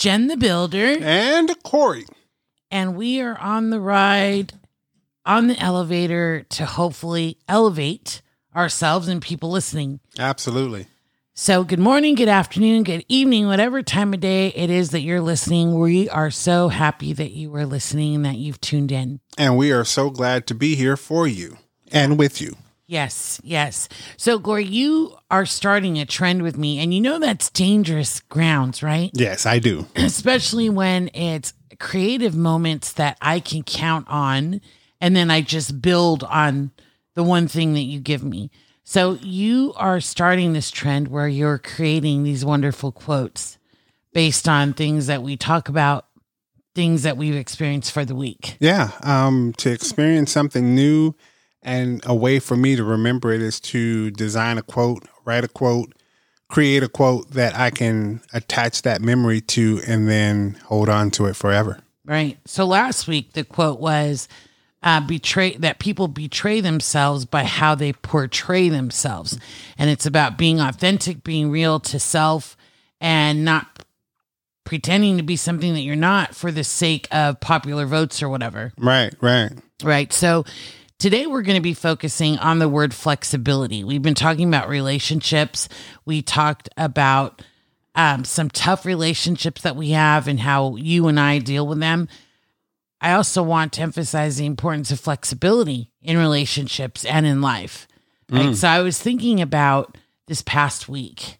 Jen the Builder, And Corey. and we are on the ride on the elevator to hopefully elevate ourselves and people listening. Absolutely. So, good morning, good afternoon, good evening, whatever time of day it is that you're listening. We are so happy that you are listening and that you've tuned in. And we are so glad to be here for you and with you. Yes, yes. So, Corey, you are starting a trend with me, and you know that's dangerous grounds, right? Yes, I do. especially when it's creative moments that I can count on and then I just build on the one thing that you give me. So you are starting this trend where you're creating these wonderful quotes based on things that we talk about, things that we've experienced for the week. Yeah. Um, to experience something new and a way for me to remember it is to design a quote, write a quote, create a quote that I can attach that memory to and then hold on to it forever. Right. So last week the quote was uh, betray that people betray themselves by how they portray themselves, and it's about being authentic, being real to self, and not pretending to be something that you're not for the sake of popular votes or whatever. Right, right. Right. So today we're going to be focusing on the word flexibility. We've been talking about relationships. We talked about um, some tough relationships that we have and how you and I deal with them. I also want to emphasize the importance of flexibility in relationships and in life. Right. So I was thinking about this past week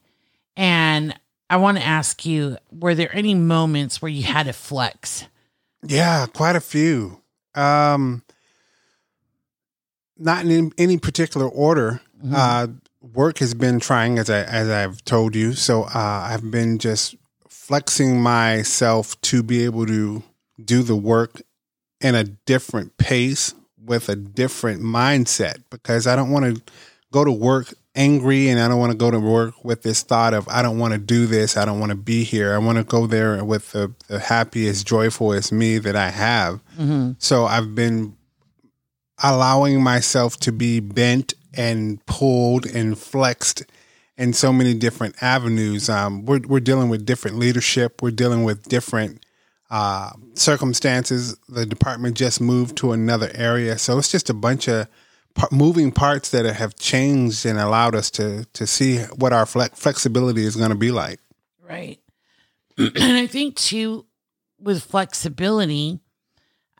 and I want to ask you were there any moments where you had to flex? Yeah, quite a few. Um, not in any particular order. Uh, work has been trying, as I as I've told you. So uh, I've been just flexing myself to be able to do the work in a different pace with a different mindset because I don't want to go to work angry and I don't want to go to work with this thought of I don't want to do this, I don't want to be here. I want to go there with the, the happiest, joyfulest me that I have. So I've been allowing myself to be bent and pulled and flexed in so many different avenues. Um, we're we're dealing with different leadership. We're dealing with different uh, circumstances. The department just moved to another area, so it's just a bunch of moving parts that have changed and allowed us to to see what our flex- flexibility is going to be like. Right. and I think too, with flexibility,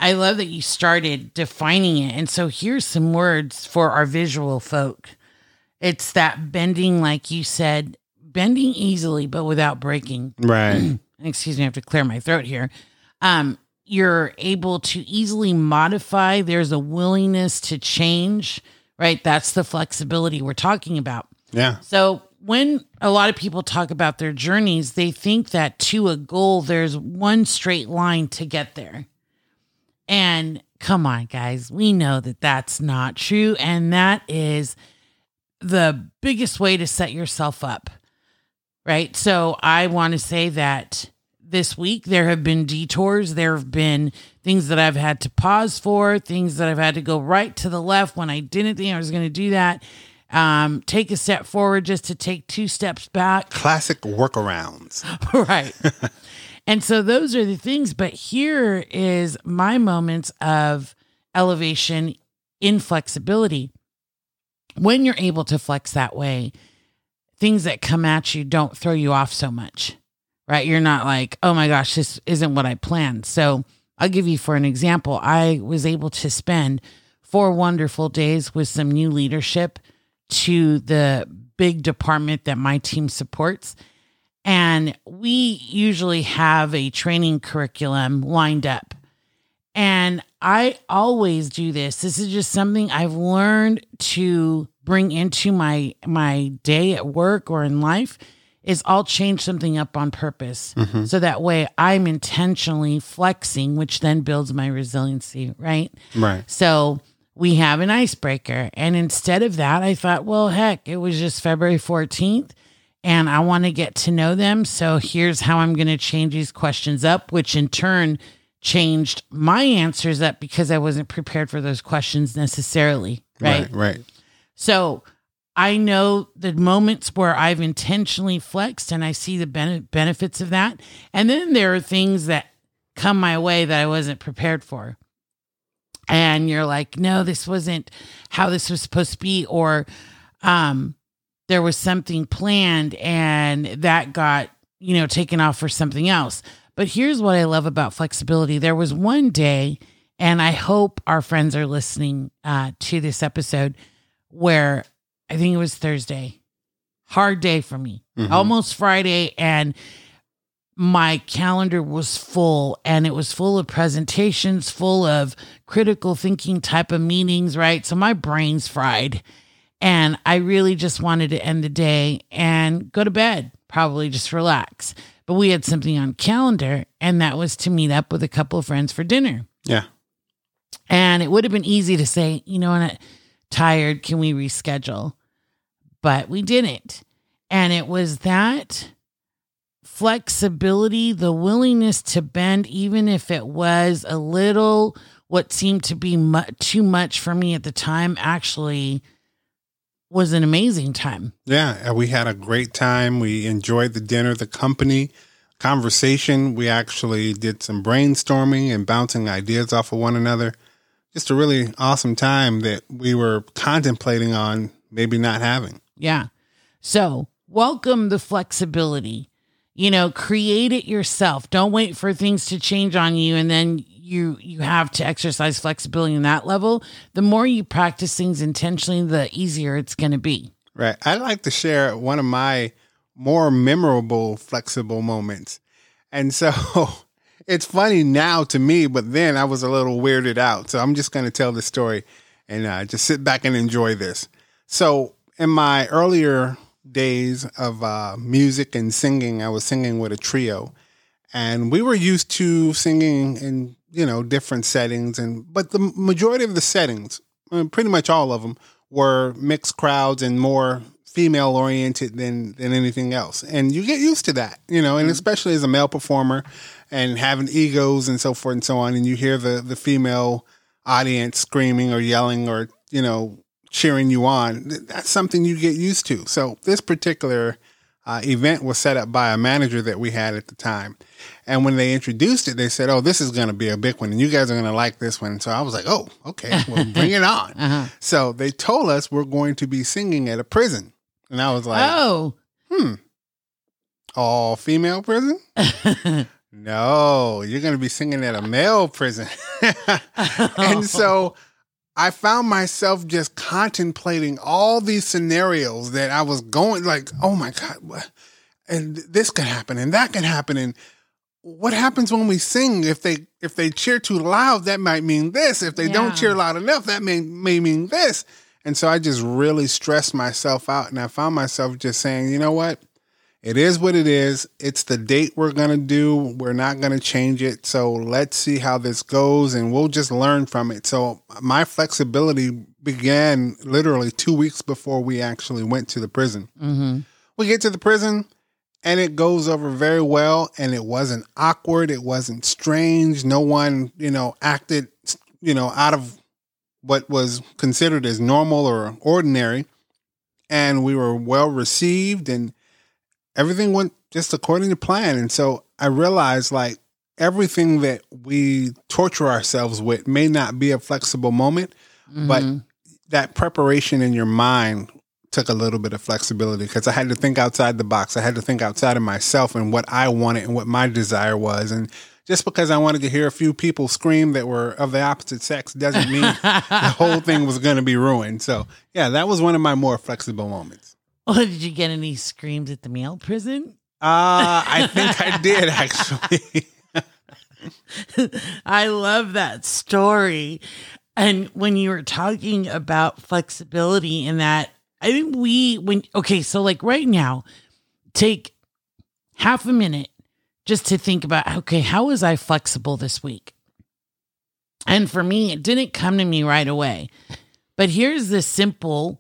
I love that you started defining it. And so here's some words for our visual folk it's that bending, like you said, bending easily, but without breaking. Right. Excuse me, I have to clear my throat here. Um, you're able to easily modify. There's a willingness to change, right? That's the flexibility we're talking about. yeah. So when a lot of people talk about their journeys, they think that to a goal, there's one straight line to get there. And come on, guys, we know that that's not true. And that is the biggest way to set yourself up, right? So I want to say that this week there have been detours, there have been things that I've had to pause for, things that I've had to go right to the left when I didn't think I was going to do that. Um, take a step forward just to take two steps back. Classic workarounds. right. And so those are the things. But here is my moments of elevation in flexibility. When you're able to flex that way, things that come at you don't throw you off so much, right? You're not like, oh my gosh, this isn't what I planned. So I'll give you for an example. I was able to spend four wonderful days with some new leadership to the big department that my team supports. And we usually have a training curriculum lined up. And I always do this. This is just something I've learned to bring into my my day at work or in life is I'll change something up on purpose. Mm-hmm. So that way I'm intentionally flexing, which then builds my resiliency, right? Right. So we have an icebreaker. And instead of that, I thought, well, heck, it was just February 14th and I want to get to know them. So here's how I'm going to change these questions up, which in turn changed my answers up because I wasn't prepared for those questions necessarily. Right. Right. right. So I know the moments where I've intentionally flexed and I see the bene- benefits of that. And then there are things that come my way that I wasn't prepared for. And you're like, no, this wasn't how this was supposed to be. Or um, there was something planned and that got, you know, taken off for something else. But here's what I love about flexibility there was one day, and I hope our friends are listening uh, to this episode where I think it was Thursday. Hard day for me. Mhm. Almost Friday and my calendar was full and it was full of presentations, full of critical thinking type of meetings, right? So my brain's fried. And I really just wanted to end the day and go to bed, probably just relax. But we had something on calendar and that was to meet up with a couple of friends for dinner. Yeah. And it would have been easy to say, you know, I'm tired. Can we reschedule? But we didn't. And it was that flexibility, the willingness to bend, even if it was a little what seemed to be mu- too much for me at the time, actually was an amazing time. Yeah, we had a great time. We enjoyed the dinner, the company, conversation. We actually did some brainstorming and bouncing ideas off of one another. Just a really awesome time that we were contemplating on maybe not having. Yeah. So, welcome the flexibility. You know, create it yourself. Don't wait for things to change on you and then you you have to exercise flexibility in that level. The more you practice things intentionally, the easier it's going to be. Right. I'd like to share one of my more memorable flexible moments. And so it's funny now to me, but then I was a little weirded out. So I'm just going to tell the story and uh, just sit back and enjoy this. So in my earlier days of uh, music and singing, I was singing with a trio. And we were used to singing in, you know, different settings. And but the majority of the settings, uh, pretty much all of them, were mixed crowds and more female oriented than than anything else. And you get used to that, you know, and especially as a male performer and having egos and so forth and so on, and you hear the the female audience screaming or yelling or, you know, cheering you on. That's something you get used to. So this particular uh, event was set up by a manager that we had at the time. And when they introduced it, they said, "Oh, this is going to be a big one, and you guys are going to like this one." So I was like, "Oh, okay, well, bring it on." Uh-huh. So they told us we're going to be singing at a prison, and I was like, oh. "Hmm, all female prison? No, you're going to be singing at a male prison." and so I found myself just contemplating all these scenarios that I was going like, "Oh my god, what? and this could happen, and that could happen, and." What happens when we sing? If they if they cheer too loud, that might mean this. If they Yeah. don't cheer loud enough, that may may mean this. And so I just really stressed myself out, and I found myself just saying, you know what? It is what it is. It's the date we're going to do. We're not going to change it. So let's see how this goes and we'll just learn from it. So my flexibility began literally two weeks before we actually went to the prison. hmm We get to the prison and it goes over very well and it wasn't awkward. It wasn't strange. No one, you know, acted, you know, out of what was considered as normal or ordinary. And we were well received and everything went just according to plan. And so I realized like everything that we torture ourselves with may not be a flexible moment, but Mhm. that preparation in your mind took a little bit of flexibility because I had to think outside the box. I had to think outside of myself and what I wanted and what my desire was. And just because I wanted to hear a few people scream that were of the opposite sex doesn't mean the whole thing was going to be ruined. So, yeah, that was one of my more flexible moments. Oh, did you get any screams at the male prison? Uh, I think I did actually. I love that story. And when you were talking about flexibility in that, I think we, when, okay, so like right now, take half a minute just to think about, okay, how was I flexible this week? And for me, it didn't come to me right away. But here's the simple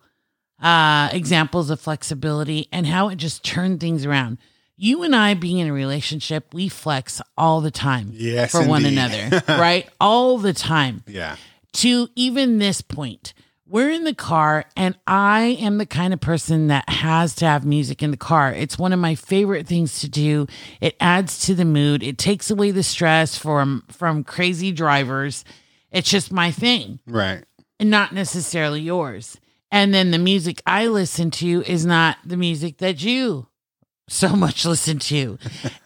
uh, examples of flexibility and how it just turned things around. You and I being in a relationship, we flex all the time Yes, for one another, right? All the time. yeah. To even this point we're in the car, and I am the kind of person that has to have music in the car. It's one of my favorite things to do. It adds to the mood. It takes away the stress from from crazy drivers. It's just my thing, Right. and not necessarily yours. And then the music I listen to is not the music that you so much listen to.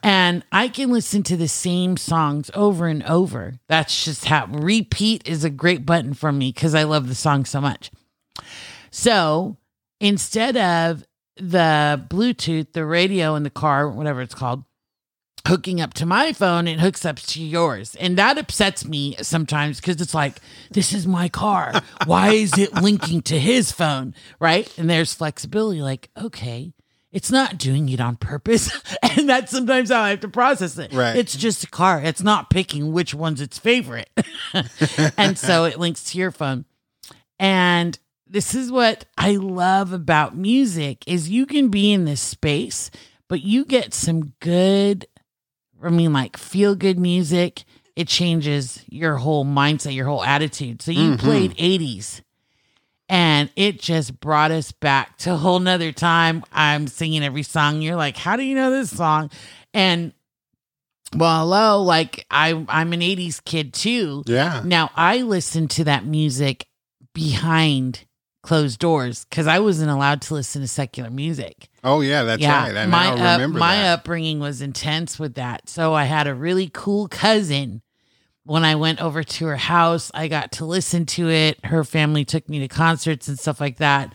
and I can listen to the same songs over and over. That's just how repeat is a great button for me because I love the song so much. So instead of the Bluetooth, the radio in the car, whatever it's called, hooking up to my phone, it hooks up to yours. And that upsets me sometimes because it's like, this is my car. Why is it linking to his phone? Right. And there's flexibility like, okay, it's not doing it on purpose. and that's sometimes how I have to process it. Right. It's just a car. It's not picking which one's its favorite. and so it links to your phone. And this is what I love about music is you can be in this space, but you get some good I mean like feel good music. It changes your whole mindset, your whole attitude. So you Mhm. played 80s and it just brought us back to a whole nother time. I'm singing every song. You're like, how do you know this song? And well, hello, like I I'm an 80s kid too. Yeah. Now I listen to that music behind closed doors because I wasn't allowed to listen to secular music. Oh yeah, that's yeah, right. And my I up, remember my that. upbringing was intense with that. So I had a really cool cousin. When I went over to her house, I got to listen to it. Her family took me to concerts and stuff like that.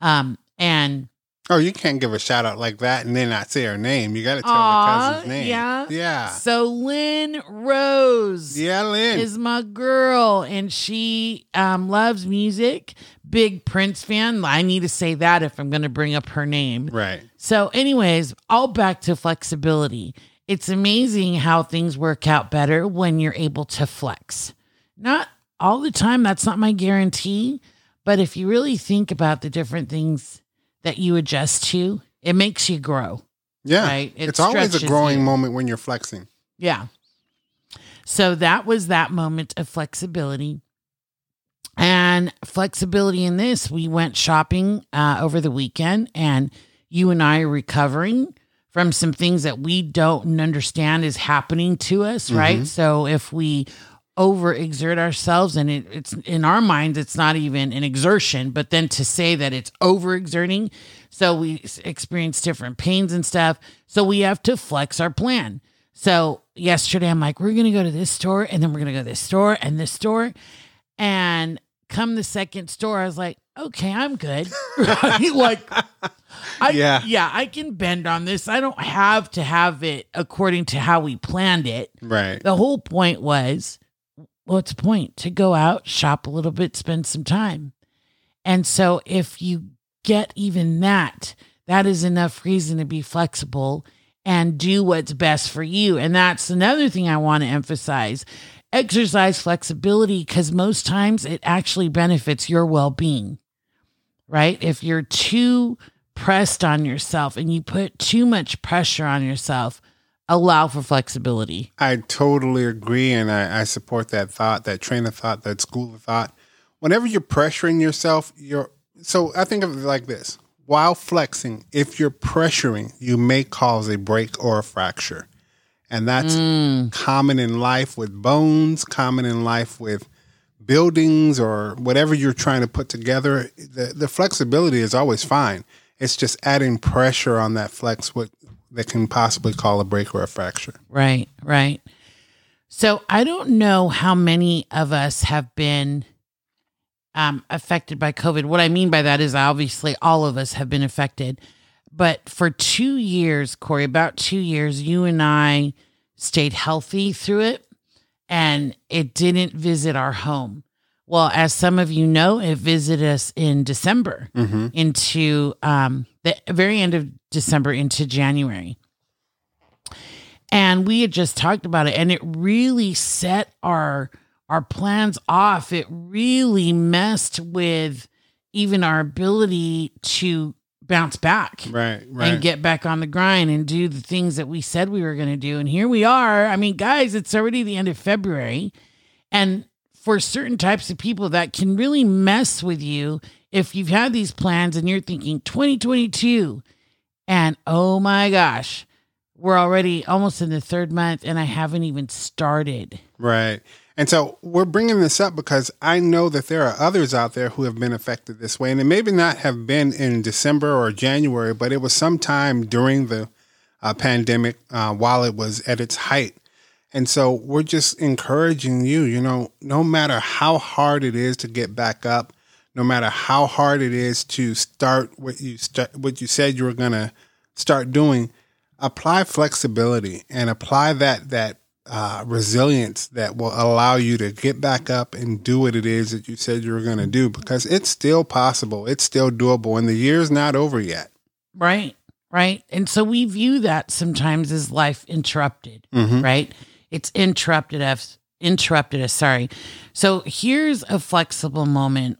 Um, and Oh, you can't give a shout out like that and then not say her name. You got to tell Aw, the cousin's name. yeah. Yeah. so Lynn Rose. Yeah, Lynn. is my girl and she um loves music big prince fan i need to say that if i'm going to bring up her name right. so anyways all back to flexibility it's amazing how things work out better when you're able to flex not all the time that's not my guarantee but if you really think about the different things that you adjust to it makes you grow Yeah. Right. It It's always a growing you. moment when you're flexing. yeah. So that was that moment of flexibility. And flexibility in this, we went shopping uh, over the weekend, and you and I are recovering from some things that we don't understand is happening to us, right? So if we overexert ourselves, and it, it's in our minds, it's not even an exertion, but then to say that it's overexerting, so we experience different pains and stuff. So we have to flex our plan. So yesterday, I'm like, we're gonna go to this store, and then we're gonna go to this store and this store, and come the second store, I was like, okay, I'm good. Right? like, I, Yeah. yeah, I can bend on this. I don't have to have it according to how we planned it. Right. The whole point was, what's point? To go out, shop a little bit, spend some time. And so if you get even that, that is enough reason to be flexible and do what's best for you. And that's another thing I want to emphasize. Exercise flexibility because most times it actually benefits your well being, right? If you're too pressed on yourself and you put too much pressure on yourself, allow for flexibility. I totally agree, and I, I support that thought, that train of thought, that school of thought. Whenever you're pressuring yourself, you're so I think of it like this: while flexing, if you're pressuring, you may cause a break or a fracture, and that's mm. common in life with bones, common in life with buildings or whatever you're trying to put together. The the flexibility is always fine. It's just adding pressure on that flex, what that can possibly call a break or a fracture. Right, right. So I don't know how many of us have been um, affected by COVID. What I mean by that is obviously all of us have been affected. But for two years, Corey, about two years, you and I stayed healthy through it and it didn't visit our home. Well, as some of you know, it visited us in December Mm-hmm. into um, the very end of December into January. And we had just talked about it and it really set our our plans off. It really messed with even our ability to bounce back Right, right. and get back on the grind and do the things that we said we were going to do. And here we are. I mean, guys, it's already the end of February. And for certain types of people that can really mess with you if you've had these plans and you're thinking 2022 and oh my gosh, we're already almost in the third month and I haven't even started. Right. And so we're bringing this up because I know that there are others out there who have been affected this way. And it maybe not have been in December or January, but it was sometime during the uh, pandemic uh, while it was at its height. And so we're just encouraging you, you know, no matter how hard it is to get back up, no matter how hard it is to start what you st- what you said you were going to start doing, apply flexibility and apply that that uh, resilience that will allow you to get back up and do what it is that you said you were going to do because it's still possible. It's still doable and the year's not over yet. Right. Right. And so we view that sometimes as life interrupted, Mhm. right? It's interrupted us, interrupted us. Sorry. So here's a flexible moment.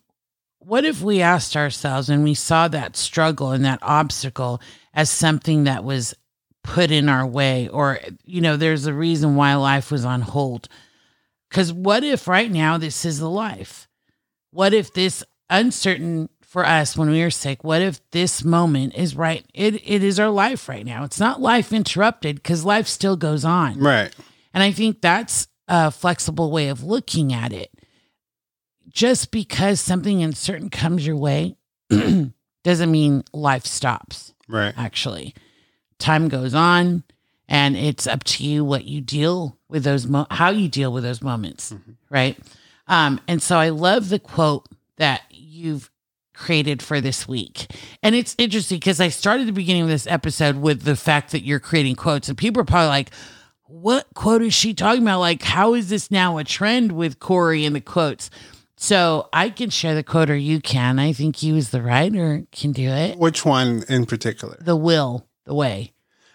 What if we asked ourselves and we saw that struggle and that obstacle as something that was put in our way, or, you know, there's a reason why life was on hold? Because what if right now this is the life? What if this uncertain for us when we are sick? What if this moment is right? It it is our life right now. It's not life interrupted because life still goes on. Right. And I think that's a flexible way of looking at it. Just because something uncertain comes your way doesn't mean life stops Right. actually. Time goes on and it's up to you what you deal with those mo- how you deal with those moments, right? Um and so I love the quote that you've created for this week. And it's interesting because I started the beginning of this episode with the fact that you're creating quotes and people are probably like what quote is she talking about? Like, how is this now a trend with Corey and the quotes? So I can share the quote or you can. I think you as the writer can do it. Which one in particular? The will, the way.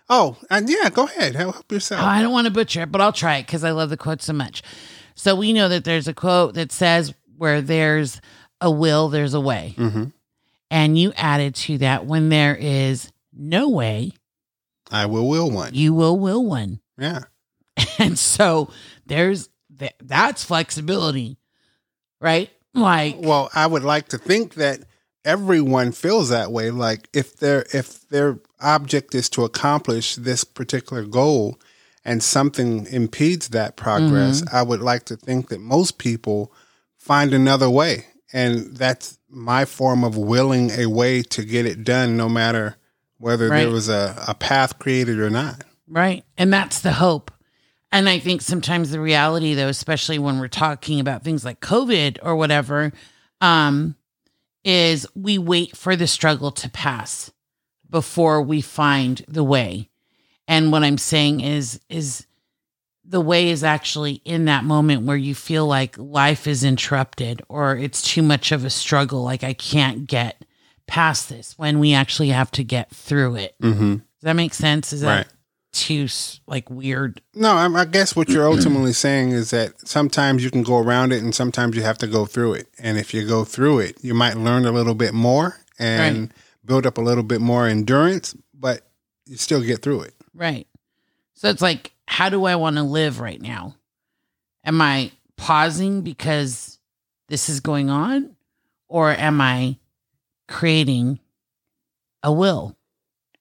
Oh, and yeah, go ahead. Help yourself. Oh, I don't want to butcher it, but I'll try it because I love the quote so much. So we know that there's a quote that says, where there's a will, there's a way. hmm And you added to that, when there is no way, I will will one. you will will one. Yeah. And so there's th- that's flexibility, right? Like, Well, I would like to think that everyone feels that way. Like if their if their object is to accomplish this particular goal and something impedes that progress, mm-hmm. I would like to think that most people find another way. And that's my form of willing a way to get it done, no matter whether Right. there was a, a path created or not. Right. And that's the hope. And I think sometimes the reality, though, especially when we're talking about things like COVID or whatever, um, is we wait for the struggle to pass before we find the way. And what I'm saying is, is the way is actually in that moment where you feel like life is interrupted or it's too much of a struggle, like I can't get past this when we actually have to get through it. Mm-hmm. Does that make sense? Is that Right. Too like weird? No, I, I guess what you're ultimately saying is that sometimes you can go around it and sometimes you have to go through it. And if you go through it, you might learn a little bit more and Right. build up a little bit more endurance, but you still get through it. Right. So it's like, how do I want to live right now? Am I pausing because this is going on? Or am I creating a will?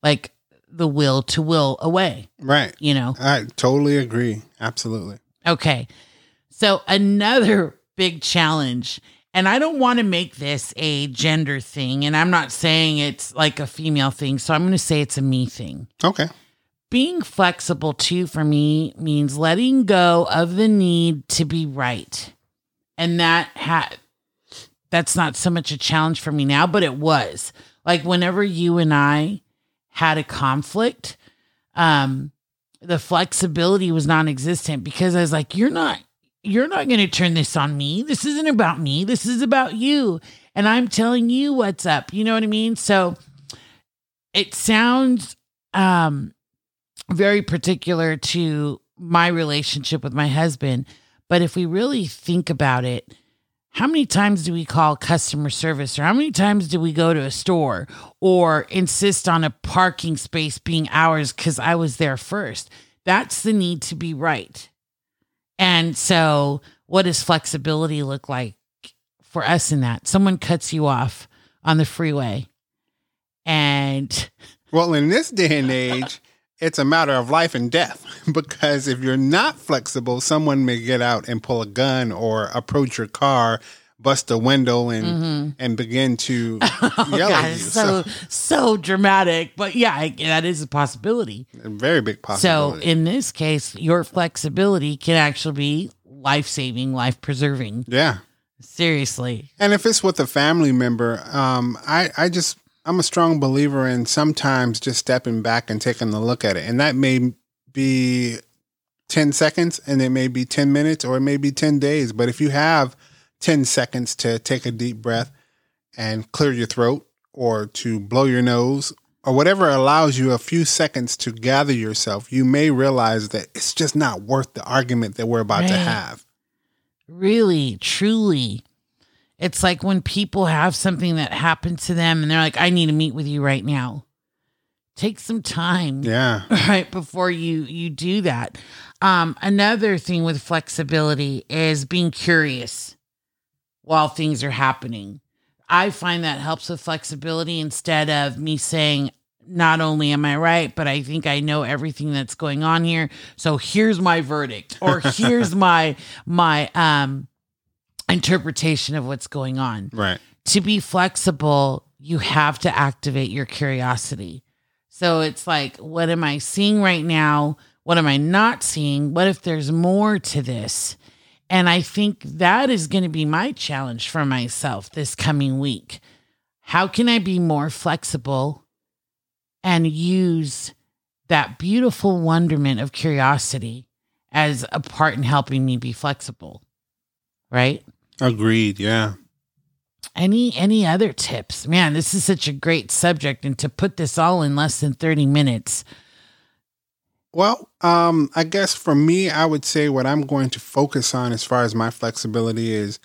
Like the will to will away, Right. you know? I totally agree. Absolutely. Okay. So another big challenge, and I don't want to make this a gender thing, and I'm not saying it's like a female thing. So I'm going to say it's a me thing. Okay. Being flexible too for me means letting go of the need to be right. And that had that's not so much a challenge for me now, but it was. Like whenever you and I had a conflict, um the flexibility was non-existent because I was like you're not you're not going to turn this on me. This isn't about me. This is about you. And I'm telling you what's up. You know what I mean? So it sounds um very particular to my relationship with my husband. But if we really think about it, how many times do we call customer service or how many times do we go to a store or insist on a parking space being ours because I was there first? That's the need to be right. And so what does flexibility look like for us in that? Someone cuts you off on the freeway and Well, in this day and age, it's a matter of life and death because if you're not flexible, someone may get out and pull a gun or approach your car, bust a window, and and begin to oh yell God, at you. it's so so dramatic. But yeah, that is a possibility. a very big possibility. So in this case, your flexibility can actually be life saving, life preserving. yeah. Seriously. And if it's with a family member, um, I, I just I'm a strong believer in sometimes just stepping back and taking a look at it. And that may be 10 seconds and it may be 10 minutes or it may be 10 days. But if you have 10 seconds to take a deep breath and clear your throat or to blow your nose or whatever allows you a few seconds to gather yourself, you may realize that it's just not worth the argument that we're about to have. Really, truly. It's like when people have something that happens to them and they're like, I need to meet with you right now. Take some time. Yeah. right before you you do that um another thing with flexibility is being curious while things are happening i find that helps with flexibility instead of me saying not only am i right but i think i know everything that's going on here so here's my verdict or here's my my um interpretation of what's going on Right. to be flexible, you have to activate your curiosity. So it's like, what am I seeing right now? What am I not seeing? What if there's more to this? And I think that is going to be my challenge for myself this coming week. How can I be more flexible and use that beautiful wonderment of curiosity as a part in helping me be flexible? Right? Agreed. Yeah. any any other tips man this is such a great subject and to put this all in less than 30 minutes Well, um, I guess for me, I would say what I'm going to focus on as far as my flexibility is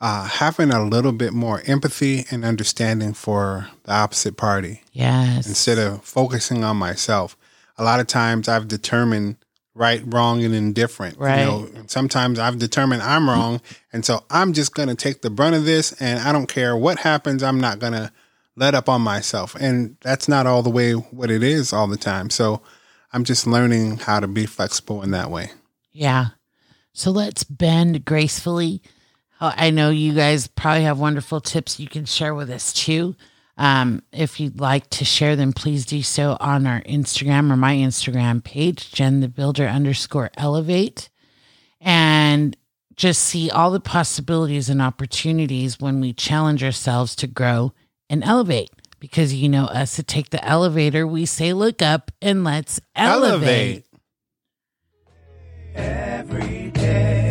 uh, having a little bit more empathy and understanding for the opposite party yes instead of focusing on myself. A lot of times I've determined right, wrong, and indifferent. Right. You know, sometimes I've determined I'm wrong. And so I'm just going to take the brunt of this and I don't care what happens. I'm not going to let up on myself. And that's not all the way what it is all the time. So I'm just learning how to be flexible in that way. yeah so let's bend gracefully i know you guys probably have wonderful tips you can share with us too um, if you'd like to share them, please do so on our Instagram or my Instagram page, Jen the Builder underscore elevate, and just see all the possibilities and opportunities when we challenge ourselves to grow and elevate. Because you know us to take the elevator, we say look up and let's elevate. elevate. Every day.